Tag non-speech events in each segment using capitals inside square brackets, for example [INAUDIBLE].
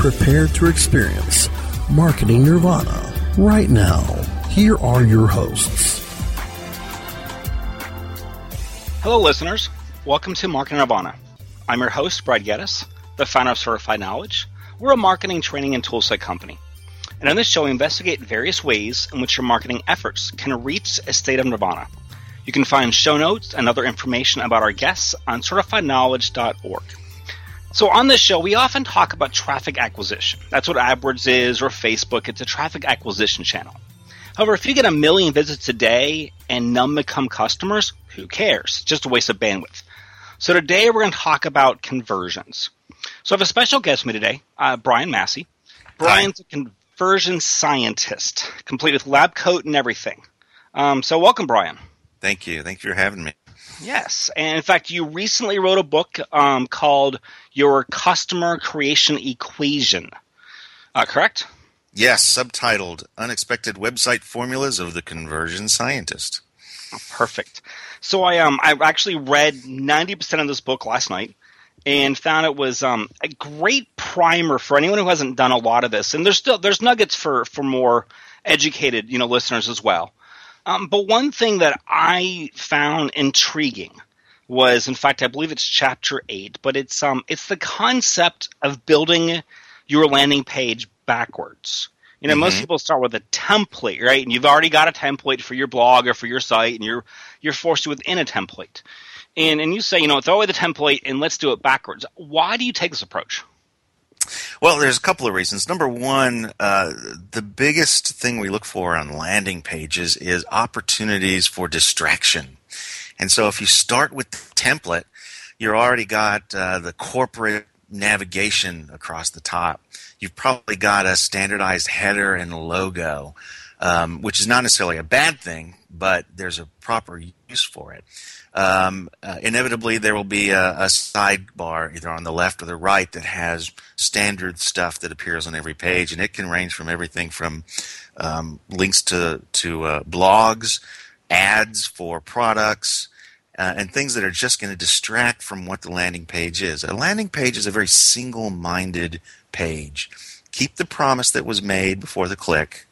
prepare to experience Marketing Nirvana right now. Here are your hosts. Hello, listeners. Welcome to Marketing Nirvana. I'm your host, Brad Geddes, the founder of Certified Knowledge. We're a marketing training and toolset company. And on this show, we investigate various ways in which your marketing efforts can reach a state of nirvana. You can find show notes and other information about our guests on certifiedknowledge.org. So on this show, we often talk about traffic acquisition. That's what AdWords is or Facebook. It's a traffic acquisition channel. However, if you get a million visits a day and none become customers, who cares? It's Just a waste of bandwidth. So today we're going to talk about conversions. So I have a special guest with me today, uh, Brian Massey. Brian's Hi. a conversion scientist, complete with lab coat and everything. Um, so welcome, Brian. Thank you. Thank you for having me. Yes, and in fact, you recently wrote a book um, called "Your Customer Creation Equation." Uh, correct? Yes, subtitled "Unexpected Website Formulas of the Conversion Scientist." Oh, perfect. So I um I actually read ninety percent of this book last night and found it was um, a great primer for anyone who hasn't done a lot of this. And there's still there's nuggets for for more educated you know listeners as well. Um, but one thing that I found intriguing was, in fact, I believe it's chapter eight, but it's um, it's the concept of building your landing page backwards. You know, mm-hmm. most people start with a template, right? And you've already got a template for your blog or for your site, and you're you're forced within a template. And and you say, you know, throw away the template and let's do it backwards. Why do you take this approach? Well, there's a couple of reasons. Number one, uh, the biggest thing we look for on landing pages is opportunities for distraction. And so if you start with the template, you've already got uh, the corporate navigation across the top. You've probably got a standardized header and logo, um, which is not necessarily a bad thing, but there's a proper use for it um, uh, inevitably there will be a, a, sidebar either on the left or the right that has standard stuff that appears on every page, and it can range from everything from um, links to to uh, blogs, ads for products. Uh, and things that are just going to distract from what the landing page is. A landing page is a very single minded page. Keep the promise that was made before the click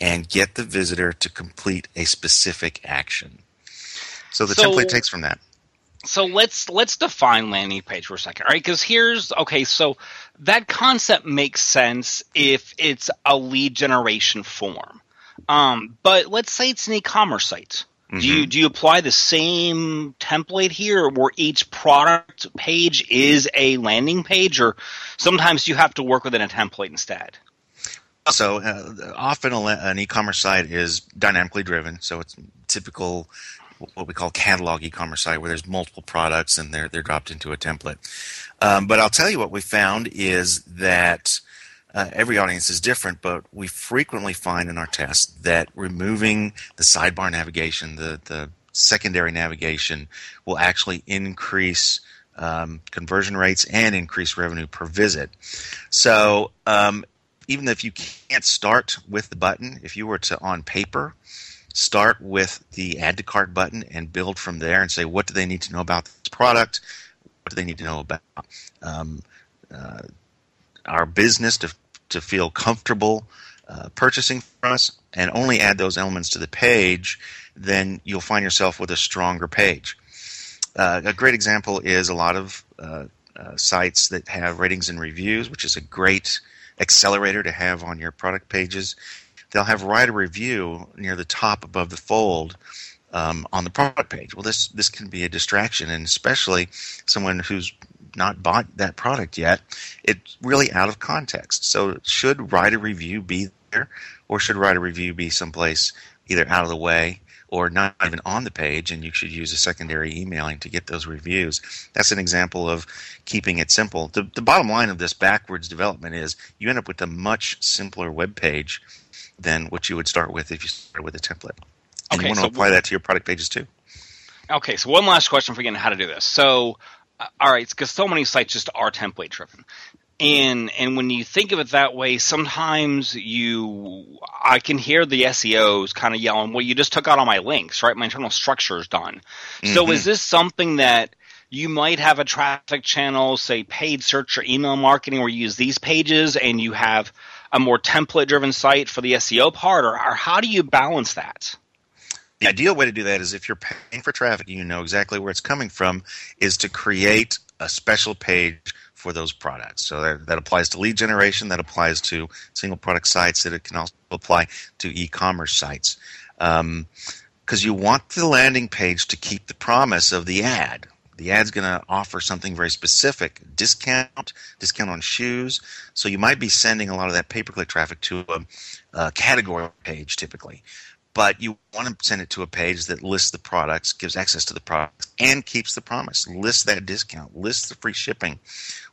and get the visitor to complete a specific action. So the so, template takes from that. So let's let's define landing page for a second, right? Because here's okay. So that concept makes sense if it's a lead generation form. Um, but let's say it's an e-commerce site. Mm-hmm. Do you mm-hmm. do you apply the same template here, where each product page is a landing page, or sometimes you have to work within a template instead? So uh, often an e-commerce site is dynamically driven, so it's typical what we call catalog e-commerce site where there's multiple products and they're they're dropped into a template. Um, but I'll tell you what we found is that uh, every audience is different, but we frequently find in our tests that removing the sidebar navigation, the the secondary navigation, will actually increase um, conversion rates and increase revenue per visit. So um, even if you can't start with the button, if you were to on paper start with the add to cart button and build from there and say what do they need to know about this product? What do they need to know about um, uh, our business to, to feel comfortable uh, purchasing from us? And only add those elements to the page then you'll find yourself with a stronger page. Uh, a great example is a lot of uh, uh, sites that have ratings and reviews which is a great accelerator to have on your product pages. They'll have write a review near the top above the fold um, on the product page. Well, this this can be a distraction, and especially someone who's not bought that product yet, it's really out of context. So, should write a review be there, or should write a review be someplace either out of the way or not even on the page, and you should use a secondary emailing to get those reviews. That's an example of keeping it simple. The, the bottom line of this backwards development is you end up with a much simpler web page than what you would start with if you started with a template. And okay, you want so to apply that to your product pages too. Okay, so one last question for getting how to do this. So, uh, all right, because so many sites just are template driven and and when you think of it that way sometimes you i can hear the seos kind of yelling well you just took out all my links right? My internal structure is done. Mm-hmm. so is this something that you might have a traffic channel say paid search or email marketing where you use these pages and you have a more template driven site for the seo part? Or, or how do you balance that? The ideal way to do that is if you're paying for traffic and you know exactly where it's coming from is to create a special page for those products. So that, that applies to lead generation, that applies to single product sites, that it can also apply to e commerce sites. Because um, you want the landing page to keep the promise of the ad. The ad's going to offer something very specific discount, discount on shoes. So you might be sending a lot of that pay per click traffic to a, a category page typically but you want to send it to a page that lists the products, gives access to the products, and keeps the promise. Lists that discount, lists the free shipping,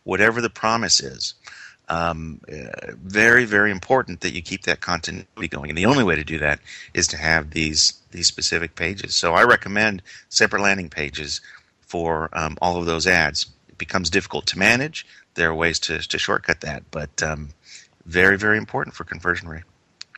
whatever the promise is. Um, uh, very, very important that you keep that continuity going. And the only way to do that is to have these these specific pages. So I recommend separate landing pages for um, all of those ads. It becomes difficult to manage. There are ways to, to shortcut that, but um, very, very important for conversion rate.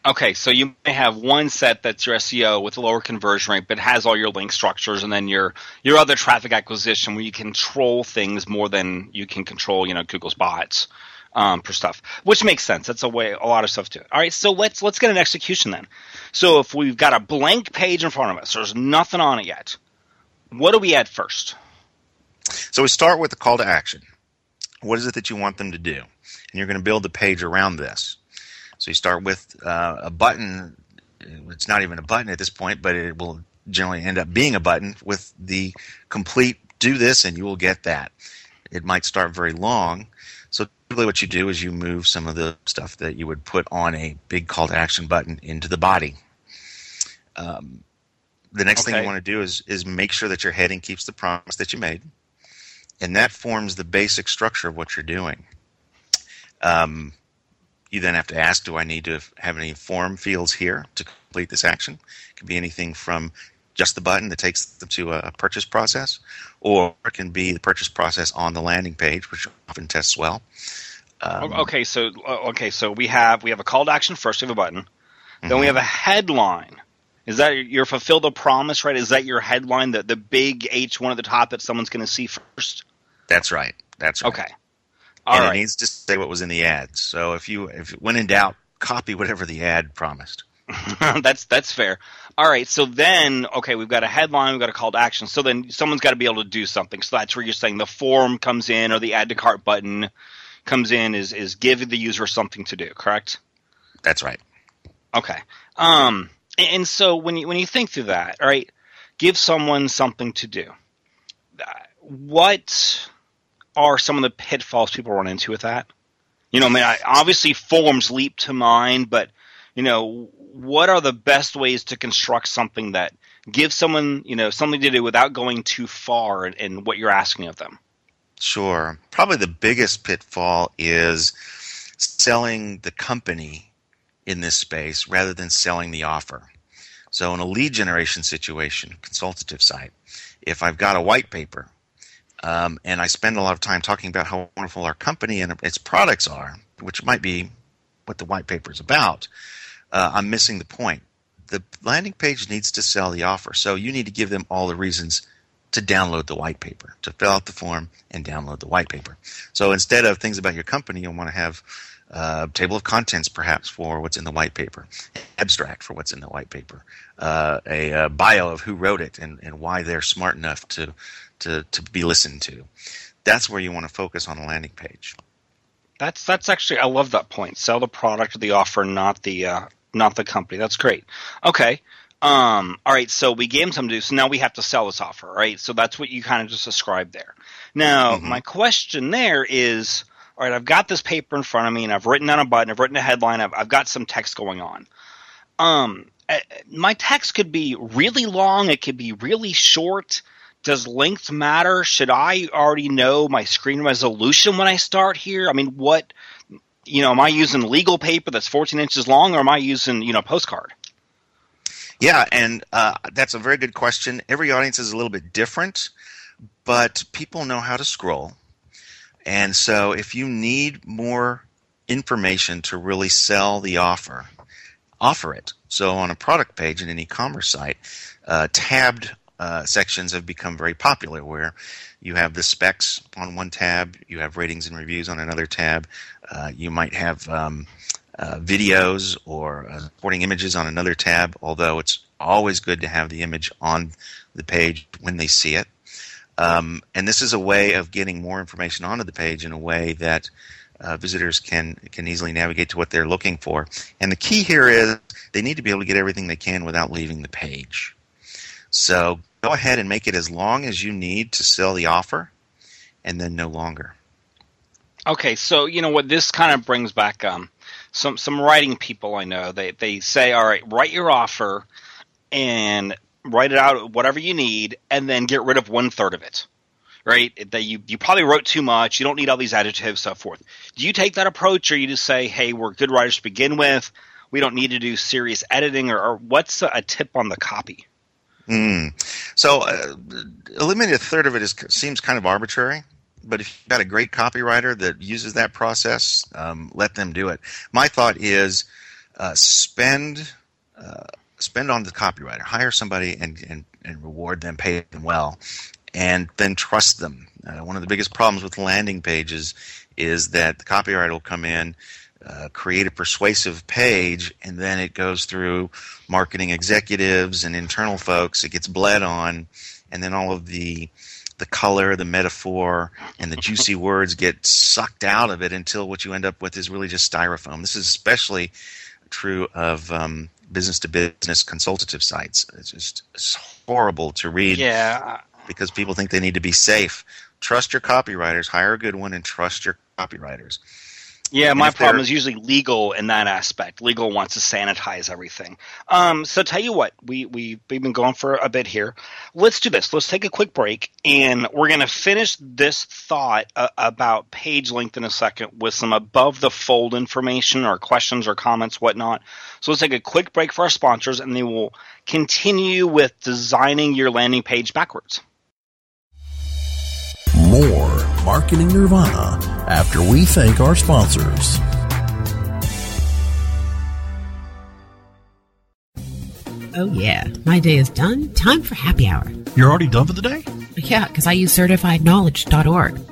Okay, so you may have one set that's your SEO with a lower conversion rate, but has all your link structures, and then your your other traffic acquisition where you control things more than you can control, you know, Google's bots um, for stuff, which makes sense. That's a way a lot of stuff to. All right, so let's let's get an execution then. So if we've got a blank page in front of us, there's nothing on it yet. What do we add first? So we start with the call to action. What is it that you want them to do? And you're going to build the page around this. So you start with uh, a button. It's not even a button at this point, but it will generally end up being a button with the complete do this and you will get that. It might start very long. So typically what you do is you move some of the stuff that you would put on a big call to action button into the body. Um, the next okay. thing you want to do is is make sure that your heading keeps the promise that you made, and that forms the basic structure of what you're doing. Um, you then have to ask, do I need to have any form fields here to complete this action? It can be anything from just the button that takes them to a purchase process, or it can be the purchase process on the landing page, which often tests well. Um, okay, so okay, so we have we have a call to action first. We have a button. Then mm-hmm. we have a headline. Is that your fulfill the promise? Right? Is that your headline? The the big H one at the top that someone's going to see first. That's right. That's right. Okay. All and right. it needs to say what was in the ad. So if you if when in doubt, copy whatever the ad promised. [LAUGHS] that's that's fair. All right, so then okay, we've got a headline, we've got a call to action. So then someone's got to be able to do something. So that's where you're saying the form comes in or the add to cart button comes in is is give the user something to do, correct? That's right. Okay. Um and, and so when you when you think through that, all right, give someone something to do. What are some of the pitfalls people run into with that? You know, I mean, I, obviously forms leap to mind, but you know, what are the best ways to construct something that gives someone, you know, something to do without going too far in, in what you're asking of them? Sure. Probably the biggest pitfall is selling the company in this space rather than selling the offer. So, in a lead generation situation, consultative site, if I've got a white paper um, and I spend a lot of time talking about how wonderful our company and its products are, which might be what the white paper is about. Uh, I'm missing the point. The landing page needs to sell the offer, so you need to give them all the reasons to download the white paper, to fill out the form and download the white paper. So instead of things about your company, you'll want to have a table of contents perhaps for what's in the white paper, abstract for what's in the white paper, uh, a, a, bio of who wrote it and, and why they're smart enough to to, to be listened to. That's where you want to focus on a landing page. That's that's actually I love that point. Sell the product or the offer, not the uh, not the company. That's great. Okay. Um, all right, so we gave them some do, so now we have to sell this offer, right? So that's what you kind of just described there. Now, mm-hmm. my question there is, all right, I've got this paper in front of me, and I've written down a button, I've written a headline, I've, I've got some text going on. Um, eh, my text could be really long, it could be really short. Does length matter? Should I already know my screen resolution when I start here? I mean, what you know, am I using legal paper that's 14 inches long, or am I using you know postcard? Yeah, and uh, that's a very good question. Every audience is a little bit different, but people know how to scroll. And so if you need more information to really sell the offer, offer it. So on a product page in an e-commerce site, uh, tabbed uh, sections have become very popular where you have the specs on one tab, you have ratings and reviews on another tab, uh, you might have um, uh, videos or uh, supporting images on another tab, although it's always good to have the image on the page when they see it. Um, and this is a way of getting more information onto the page in a way that uh, visitors can can easily navigate to what they're looking for. And the key here is they need to be able to get everything they can without leaving the page. So go ahead and make it as long as you need to sell the offer, and then no longer. Okay, so you know what this kind of brings back um, some some writing people I know. They they say, all right, write your offer and write it out whatever you need, and then get rid of one third of it. Right? That you you probably wrote too much. You don't need all these adjectives, so forth. Do you take that approach, or you just say, hey, we're good writers to begin with. We don't need to do serious editing, or, or what's a, a tip on the copy? Mm. So, uh, eliminating a third of it is, seems kind of arbitrary. But if you've got a great copywriter that uses that process, um, let them do it. My thought is uh, spend uh, spend on the copywriter, hire somebody and, and, and reward them, pay them well, and then trust them. Uh, one of the biggest problems with landing pages is that the copywriter will come in, uh, create a persuasive page, and then it goes through marketing executives and internal folks. It gets bled on, and then all of the the color, the metaphor, and the [LAUGHS] juicy words get sucked out of it until what you end up with is really just styrofoam. This is especially true of um, business to business consultative sites. It's just it's horrible to read. Yeah. Because people think they need to be safe. Trust your copywriters. Hire a good one and trust your copywriters. Yeah, my problem is usually legal in that aspect. Legal wants to sanitize everything. Um, so tell you what, we, we, we've been going for a bit here. Let's do this. Let's take a quick break, and we're going to finish this thought uh, about page length in a second with some above the fold information or questions or comments, whatnot. So let's take a quick break for our sponsors, and then we'll continue with designing your landing page backwards more Marketing Nirvana after we thank our sponsors. Oh, yeah. My day is done. Time for happy hour. You're already done for the day? Yeah, because I use certifiedknowledge.org.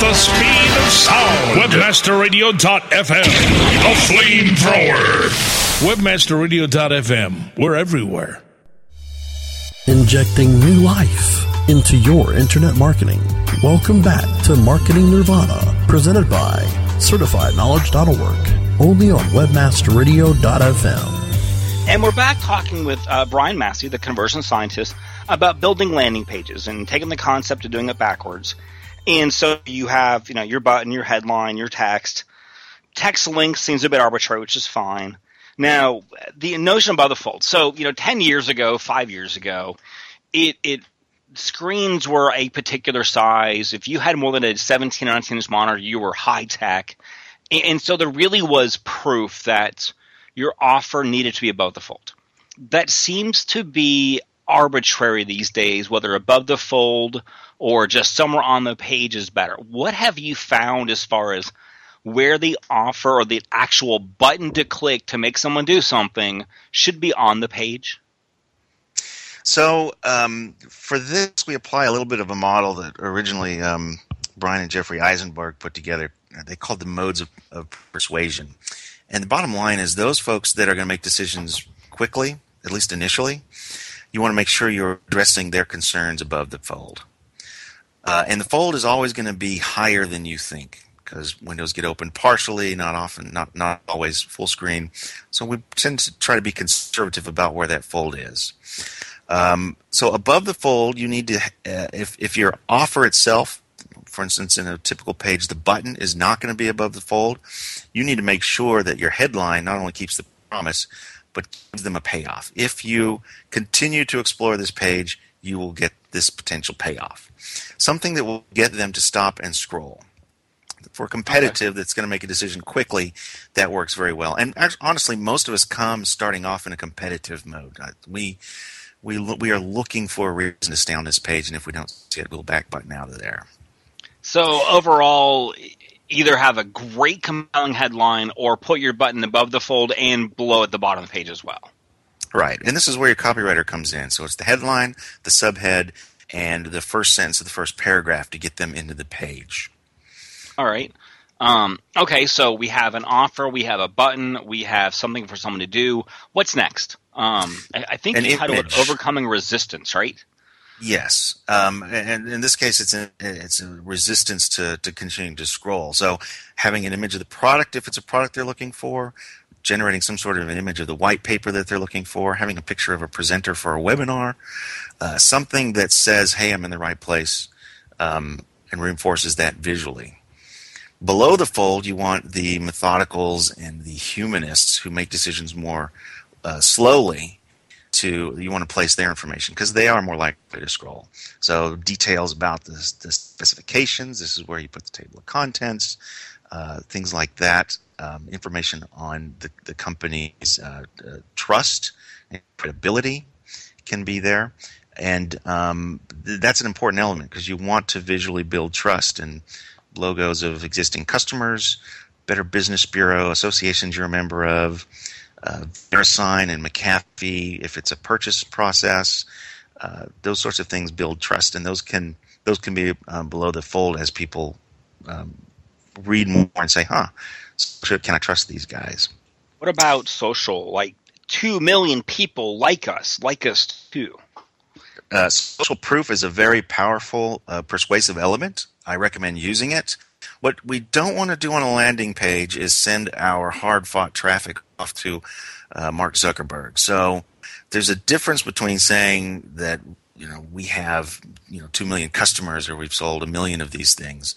the speed of sound. Webmasterradio.fm, the flamethrower. Webmasterradio.fm, we're everywhere. Injecting new life into your internet marketing. Welcome back to Marketing Nirvana, presented by CertifiedKnowledge.org, only on WebmasterRadio.fm. And we're back talking with uh, Brian Massey, the conversion scientist, about building landing pages and taking the concept of doing it backwards. And so you have, you know, your button, your headline, your text. Text link seems a bit arbitrary, which is fine. Now, the notion the fold. So, you know, 10 years ago, five years ago, it, it, screens were a particular size. If you had more than a 17 or 19 inch monitor, you were high tech. And, and so there really was proof that your offer needed to be above the fold. That seems to be arbitrary these days, whether above the fold or just somewhere on the page is better. What have you found as far as where the offer or the actual button to click to make someone do something should be on the page? So um, for this, we apply a little bit of a model that originally um, Bryan and Jeffrey Eisenberg put together. They called the modes of, of persuasion. And the bottom line is those folks that are going to make decisions quickly, at least initially, you want to make sure you're addressing their concerns above the fold. Uh, and the fold is always going to be higher than you think because windows get opened partially, not often, not not always full screen. So we tend to try to be conservative about where that fold is. Um, so above the fold, you need to uh, if if your offer itself, for instance, in a typical page, the button is not going to be above the fold. You need to make sure that your headline not only keeps the promise, but gives them a payoff. If you continue to explore this page, you will get this potential payoff. Something that will get them to stop and scroll. For competitive, okay. that's going to make a decision quickly, that works very well. And honestly, most of us come starting off in a competitive mode. Uh, we we we are looking for a reason to stay on this page, and if we don't see it, we'll back button out of there. So overall, either have a great compelling headline or put your button above the fold and below at the bottom of the page as well. Right, and this is where your copywriter comes in. So it's the headline, the subhead, and the first sentence of the first paragraph to get them into the page. All right. Um, okay, so we have an offer, we have a button, we have something for someone to do. What's next? Um, I, I, think an you titled it "Overcoming Resistance," right? Yes, um, and in this case, it's a, it's a resistance to, to continuing to scroll. So, having an image of the product, if it's a product they're looking for, generating some sort of an image of the white paper that they're looking for, having a picture of a presenter for a webinar, uh, something that says, "Hey, I'm in the right place," um, and reinforces that visually. Below the fold, you want the methodicals and the humanists who make decisions more uh, slowly to you want to place their information because they are more likely to scroll. So details about the, the specifications. This is where you put the table of contents, uh, things like that. Um, information on the, the company's uh, uh, trust and credibility can be there. And um, th- that's an important element because you want to visually build trust and logos of existing customers, Better Business Bureau, associations you're a member of, uh, VeriSign and McAfee if it's a purchase process. Uh, those sorts of things build trust, and those can those can be um, below the fold as people um, read more and say, "Huh, can I trust these guys?" What about social? Like two million people like us, like us too. Uh, social proof is a very powerful, uh, persuasive element. I recommend using it. What we don't want to do on a landing page is send our hard fought traffic off to uh, Mark Zuckerberg. So there's a difference between saying that you know we have you know two million customers or we've sold a million of these things,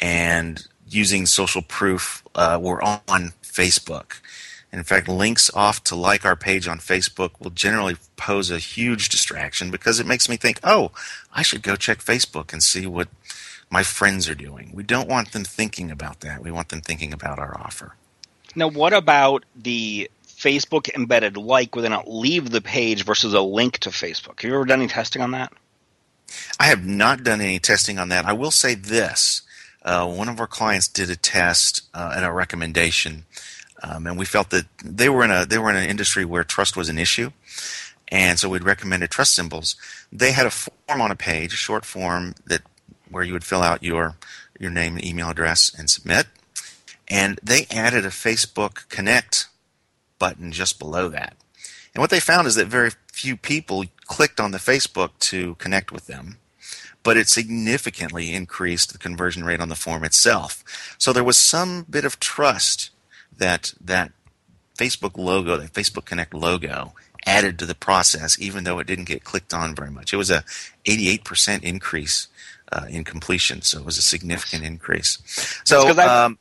and using social proof. Uh, we're on Facebook. In fact, links off to like our page on Facebook will generally pose a huge distraction because it makes me think, oh, I should go check Facebook and see what my friends are doing. We don't want them thinking about that. We want them thinking about our offer. Now, what about the Facebook embedded like where they don't leave the page versus a link to Facebook? Have you ever done any testing on that? I have not done any testing on that. I will say this. Uh, one of our clients did a test uh, and a recommendation, um, and we felt that they were in a they were in an industry where trust was an issue, and so we'd recommended trust symbols. They had a form on a page, a short form that where you would fill out your your name and email address and submit, and they added a Facebook Connect button just below that. And what they found is that very few people clicked on the Facebook to connect with them, but it significantly increased the conversion rate on the form itself. So there was some bit of trust that that Facebook logo, that Facebook Connect logo, added to the process, even though it didn't get clicked on very much. It was a 88% increase uh, in completion, so it was a significant increase. So, um,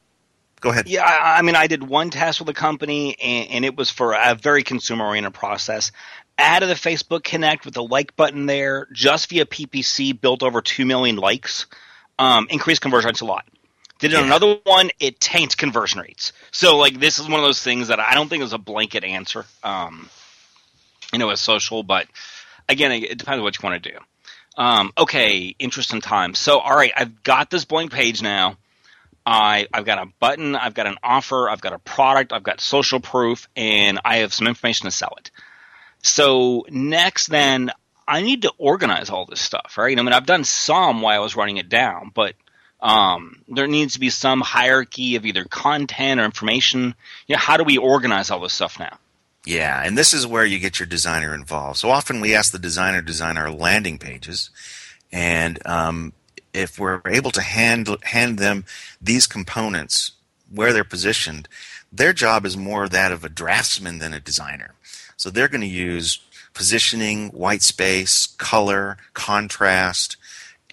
go ahead. Yeah, I, I, mean, I did one test with a company, and, and it was for a very consumer-oriented process. Added the Facebook Connect with the like button there, just via PPC, built over two million likes. Um, increased conversion rates a lot. Did yeah. another one, it tanked conversion rates. So, like, this is one of those things that I don't think is a blanket answer. Um, you know, as social, but again, it depends on what you want to do. Um, okay, interest in time. So, all right, I've got this blank page now. I, I've got a button, I've got an offer, I've got a product, I've got social proof, and I have some information to sell it. So next, then I need to organize all this stuff, right? I mean, I've done some while I was writing it down, but um, there needs to be some hierarchy of either content or information. You know, how do we organize all this stuff now? Yeah, and this is where you get your designer involved. So often we ask the designer to design our landing pages, and um, if we're able to hand hand them these components where they're positioned, their job is more that of a draftsman than a designer. So they're going to use positioning, white space, color, contrast,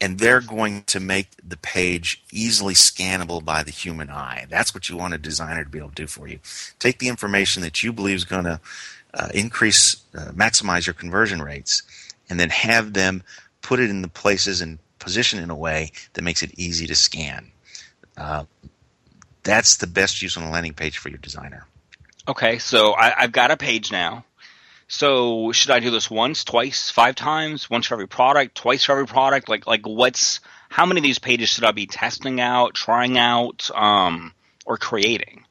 and they're going to make the page easily scannable by the human eye. That's what you want a designer to be able to do for you. Take the information that you believe is going to uh, increase, uh, maximize your conversion rates, and then have them put it in the places and position in a way that makes it easy to scan. Uh, that's the best use on a landing page for your designer. Okay, so I, have got a page now. So should I do this once, twice, five times, once for every product, twice for every product? Like like what's how many of these pages should I be testing out, trying out, um, or creating?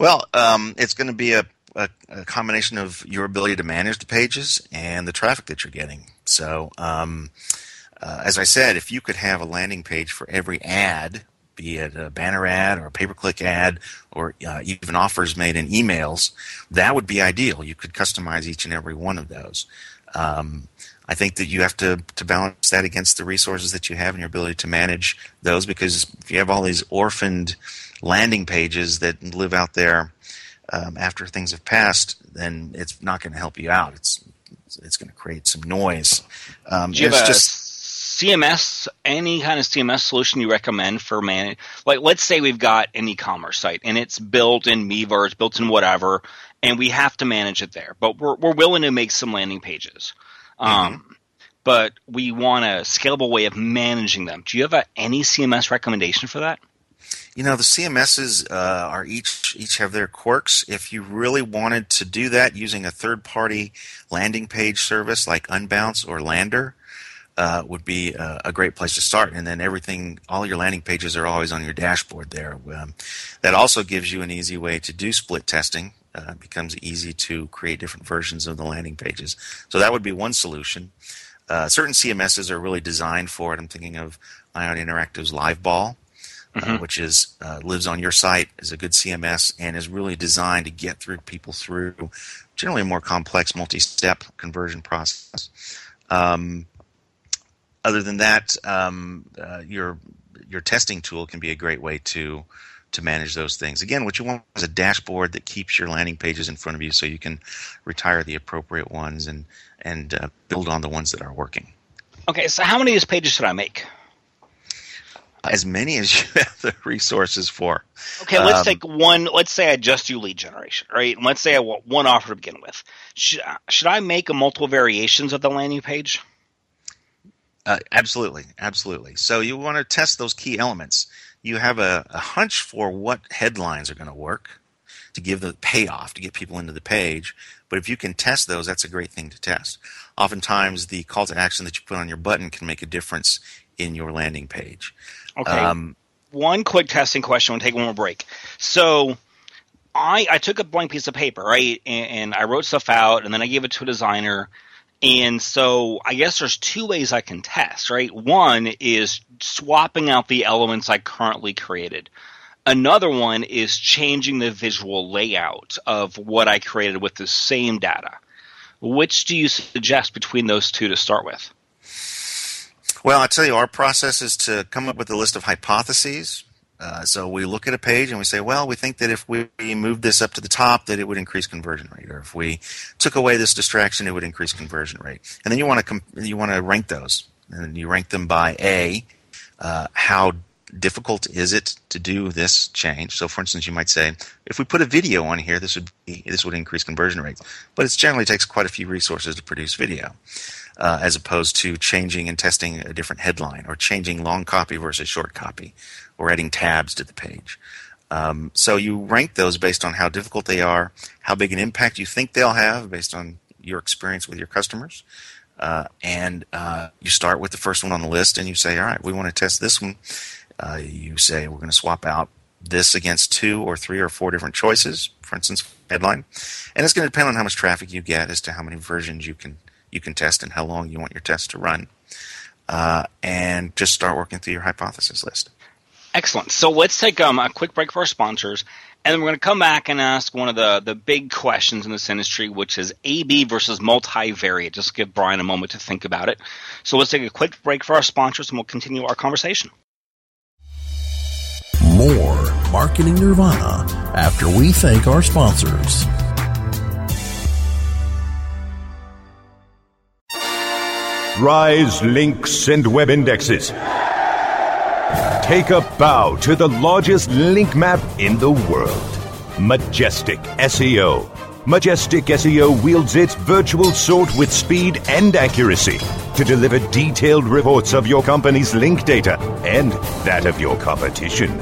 Well, um, it's going to be a, a, a, combination of your ability to manage the pages and the traffic that you're getting. So, um, uh, as I said, if you could have a landing page for every ad be it a banner ad or a pay per click ad or uh, even offers made in emails, that would be ideal. You could customize each and every one of those. Um, I think that you have to, to balance that against the resources that you have and your ability to manage those because if you have all these orphaned landing pages that live out there um, after things have passed, then it's not going to help you out. It's it's going to create some noise. Um, Do you have a just CMS, any kind of CMS solution you recommend for manage? Like, let's say we've got an e-commerce site and it's built in Beaver, it's built in whatever, and we have to manage it there. But we're we're willing to make some landing pages. Um, mm-hmm. Um, but we want a scalable way of managing them. Do you have a, any CMS recommendation for that? You know, the CMSs uh, are each each have their quirks. If you really wanted to do that using a third party landing page service like Unbounce or Lander, uh, would be a, a, great place to start. And then everything, all your landing pages are always on your dashboard there. Um, that also gives you an easy way to do split testing. Uh, it becomes easy to create different versions of the landing pages. So that would be one solution. Uh, certain CMSs are really designed for it. I'm thinking of Ion Interactive's LiveBall. Uh, mm-hmm. which is uh, lives on your site is a good CMS and is really designed to get through people through generally a more complex multi-step conversion process. Um, other than that, um, uh, your your testing tool can be a great way to to manage those things. Again, what you want is a dashboard that keeps your landing pages in front of you, so you can retire the appropriate ones and and uh, build on the ones that are working. Okay, so how many of these pages should I make? As many as you [LAUGHS] have the resources for. Okay, let's um, take one. Let's say I just do lead generation, right? And let's say I want one offer to begin with. Should, should I make a multiple variations of the landing page? Uh, absolutely, absolutely. So you want to test those key elements. You have a, a hunch for what headlines are going to work to give the payoff to get people into the page. But if you can test those, that's a great thing to test. Oftentimes, the call to action that you put on your button can make a difference in your landing page. Okay. Um, one quick testing question. We'll take one more break. So, I I took a blank piece of paper, right, and, and I wrote stuff out, and then I gave it to a designer. And so I guess there's two ways I can test, right? One is swapping out the elements I currently created. Another one is changing the visual layout of what I created with the same data. Which do you suggest between those two to start with? Well, I tell you, our process is to come up with a list of hypotheses. Uh, so we look at a page and we say, well, we think that if we move this up to the top, that it would increase conversion rate, or if we took away this distraction, it would increase conversion rate. And then you want to comp- you want to rank those, and you rank them by a uh, how difficult is it to do this change? So, for instance, you might say, if we put a video on here, this would be, this would increase conversion rates. But it generally takes quite a few resources to produce video, uh, as opposed to changing and testing a different headline, or changing long copy versus short copy, or adding tabs to the page. Um, so you rank those based on how difficult they are, how big an impact you think they'll have based on your experience with your customers, uh, and uh, you start with the first one on the list, and you say, all right, we want to test this one uh, you say we're going to swap out this against two or three or four different choices, for instance, headline, and it's going to depend on how much traffic you get as to how many versions you can you can test and how long you want your test to run, uh, and just start working through your hypothesis list. Excellent. So let's take um, a quick break for our sponsors, and then we're going to come back and ask one of the, the big questions in this industry, which is A/B versus multivariate. Just give Brian a moment to think about it. So let's take a quick break for our sponsors, and we'll continue our conversation more Marketing Nirvana after we thank our sponsors. Rise links and web indexes. Take a bow to the largest link map in the world. Majestic SEO Majestic SEO wields its virtual sword with speed and accuracy to deliver detailed reports of your company's link data and that of your competition.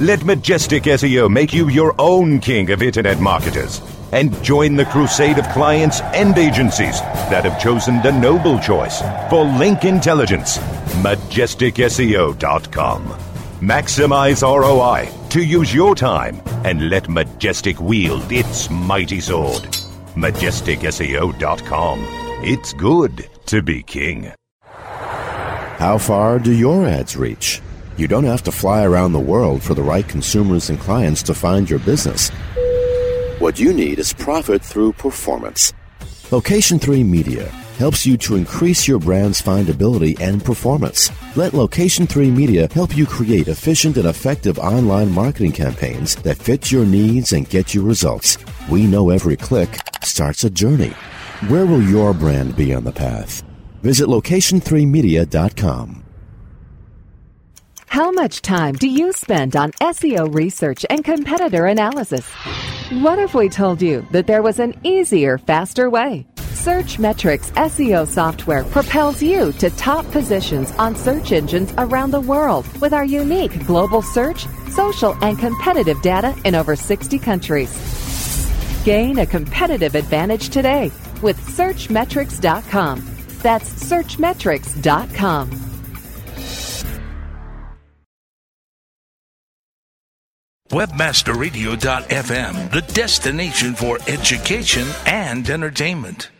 Let Majestic SEO make you your own king of internet marketers and join the crusade of clients and agencies that have chosen the noble choice for link intelligence. MajesticSEO.com. Maximize ROI to use your time and let Majestic wield its mighty sword. MajesticSEO.com. It's good to be king. How far do your ads reach? You don't have to fly around the world for the right consumers and clients to find your business. What you need is profit through performance. Location 3 Media helps you to increase your brand's findability and performance. Let Location 3 Media help you create efficient and effective online marketing campaigns that fit your needs and get you results. We know every click starts a journey. Where will your brand be on the path? Visit location3media.com. How much time do you spend on SEO research and competitor analysis? What if we told you that there was an easier, faster way? Searchmetrics SEO software propels you to top positions on search engines around the world with our unique global search, social, and competitive data in over 60 countries. Gain a competitive advantage today with Searchmetrics.com. That's Searchmetrics.com. Webmasterradio.fm, the destination for education and entertainment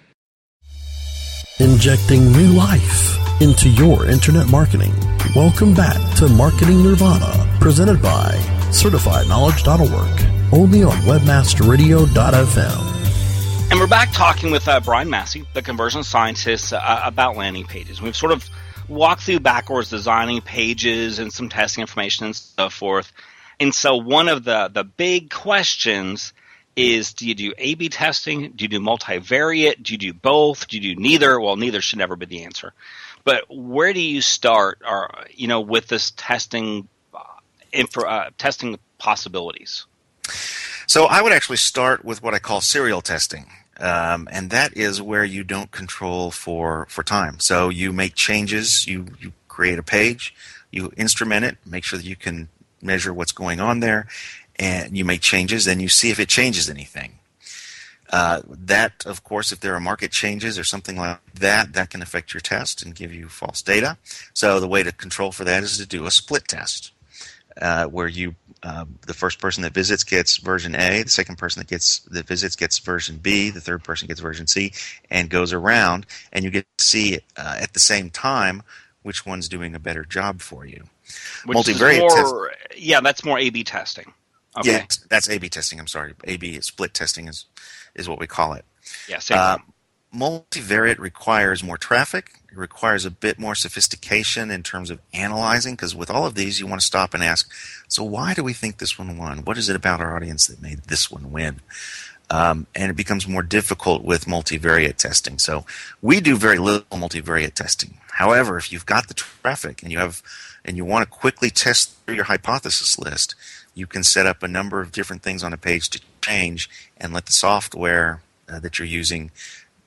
injecting new life into your internet marketing. Welcome back to Marketing Nirvana, presented by CertifiedKnowledge.org, only on WebmasterRadio.fm. And we're back talking with uh, Brian Massey, the conversion scientist, uh, about landing pages. We've sort of walked through backwards designing pages and some testing information and so forth. And so one of the, the big questions – is do you do A B testing? Do you do multivariate? Do you do both? Do you do neither? Well, neither should never be the answer. But where do you start or you know with this testing uh, info, uh, testing possibilities? So I would actually start with what I call serial testing. Um, and that is where you don't control for, for time. So you make changes, you, you create a page, you instrument it, make sure that you can measure what's going on there, and you make changes, and you see if it changes anything. Uh, that, of course, if there are market changes or something like that, that can affect your test and give you false data. So the way to control for that is to do a split test, uh, where you uh, the first person that visits gets version A, the second person that gets that visits gets version B, the third person gets version C, and goes around, and you get to see uh, at the same time which one's doing a better job for you. Which Multivariate more, test- yeah, that's more A/B testing. Okay. Yeah, that's A/B testing. I'm sorry, A/B split testing is is what we call it. Yeah, same uh, multivariate requires more traffic. It requires a bit more sophistication in terms of analyzing, because with all of these, you want to stop and ask, so why do we think this one won? What is it about our audience that made this one win? Um, and it becomes more difficult with multivariate testing. So we do very little multivariate testing. However, if you've got the traffic and you have and you want to quickly test through your hypothesis list, you can set up a number of different things on a page to change and let the software uh, that you're using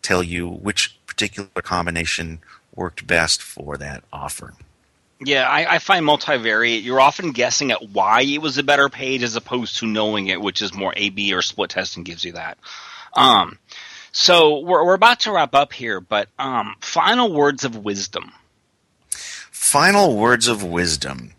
tell you which particular combination worked best for that offer. Yeah, I, I, find multivariate. You're often guessing at why it was a better page as opposed to knowing it, which is more A/B or split testing gives you that. Um, so we're we're about to wrap up here, but um, final words of wisdom. Final words of wisdom.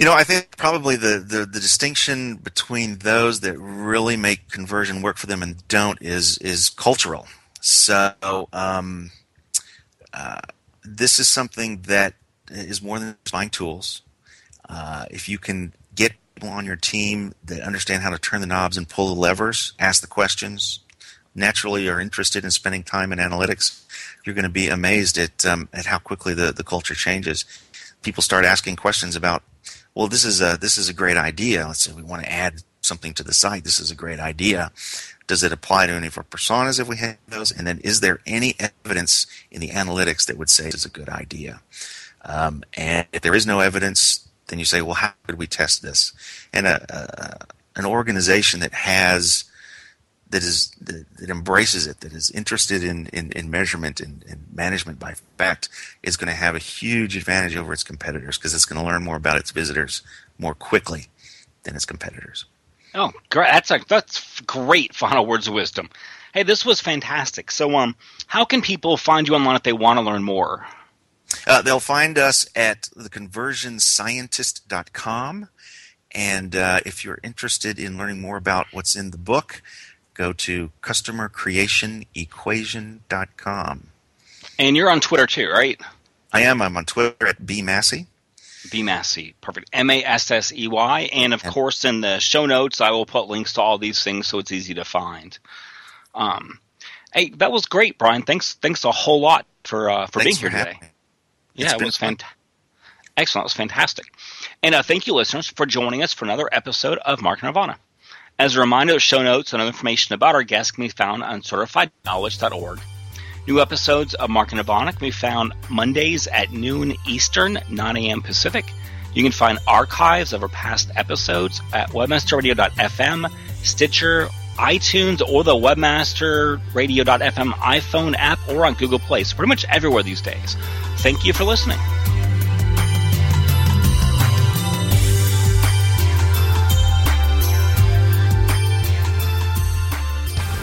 You know, I think probably the, the, the, distinction between those that really make conversion work for them and don't is is cultural. So um, uh, this is something that is more than just buying tools. Uh, if you can get people on your team that understand how to turn the knobs and pull the levers, ask the questions, naturally are interested in spending time in analytics, you're going to be amazed at um, at how quickly the, the culture changes. People start asking questions about well, this is a this is a great idea. Let's say we want to add something to the site. This is a great idea. Does it apply to any of our personas if we have those? And then is there any evidence in the analytics that would say it's a good idea? Um, and if there is no evidence, then you say, well, how could we test this? And a, a, an organization that has that is that, that, embraces it, that is interested in, in, in measurement and, and, management by fact, is going to have a huge advantage over its competitors because it's going to learn more about its visitors more quickly than its competitors. Oh, great! That's a, that's great final words of wisdom. Hey, this was fantastic. So, um, how can people find you online if they want to learn more? Uh, they'll find us at theconversionscientist.com. And uh, if you're interested in learning more about what's in the book, go to customercreationequation.com. And you're on Twitter too, right? I am. I'm on Twitter at bmassey. B Massey, perfect. M A S S E Y, and of course in the show notes I will put links to all these things so it's easy to find. Um, hey, that was great, Brian. Thanks, thanks a whole lot for uh, for being here today. Yeah, it was fantastic. Excellent. It was fantastic. And uh, thank you, listeners, for joining us for another episode of Market Nirvana. As a reminder, show notes and other information about our guests can be found on certifiedknowledge.org. New episodes of Market Nirvana can be found Mondays at noon Eastern, 9 a.m. Pacific. You can find archives of our past episodes at webmasterradio.fm, Stitcher, iTunes, or the webmasterradio.fm iPhone app or on Google Play. So pretty much everywhere these days. Thank you for listening.